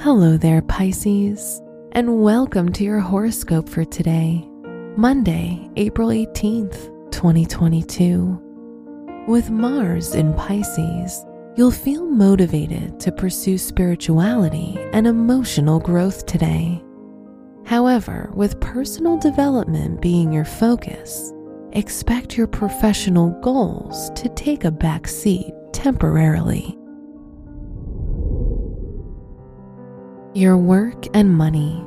Hello there, Pisces, and welcome to your horoscope for today, Monday, April 18th, 2022. With Mars in Pisces, you'll feel motivated to pursue spirituality and emotional growth today. However, with personal development being your focus, expect your professional goals to take a back seat temporarily. Your work and money.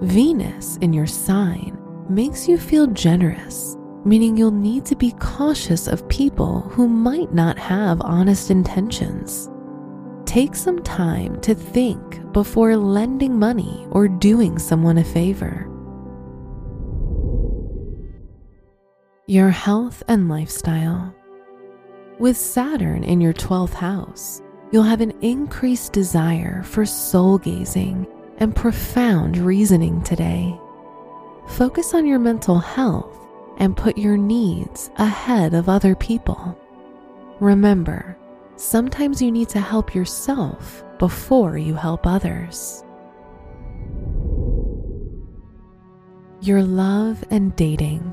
Venus in your sign makes you feel generous, meaning you'll need to be cautious of people who might not have honest intentions. Take some time to think before lending money or doing someone a favor. Your health and lifestyle. With Saturn in your 12th house, you'll have an increased desire for soul gazing and profound reasoning today. Focus on your mental health and put your needs ahead of other people. Remember, sometimes you need to help yourself before you help others. Your love and dating.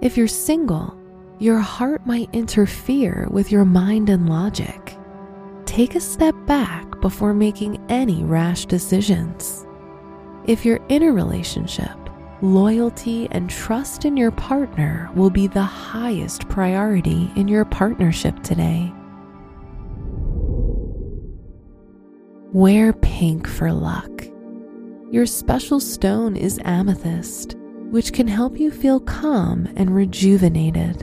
If you're single, your heart might interfere with your mind and logic take a step back before making any rash decisions. If you're in a relationship, loyalty and trust in your partner will be the highest priority in your partnership today. Wear pink for luck. Your special stone is amethyst, which can help you feel calm and rejuvenated.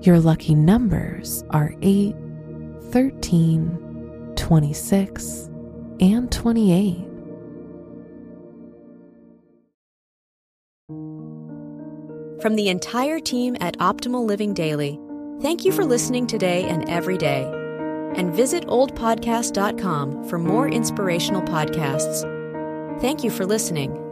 Your lucky numbers are 8, 13, 26, and 28. From the entire team at Optimal Living Daily, thank you for listening today and every day. And visit oldpodcast.com for more inspirational podcasts. Thank you for listening.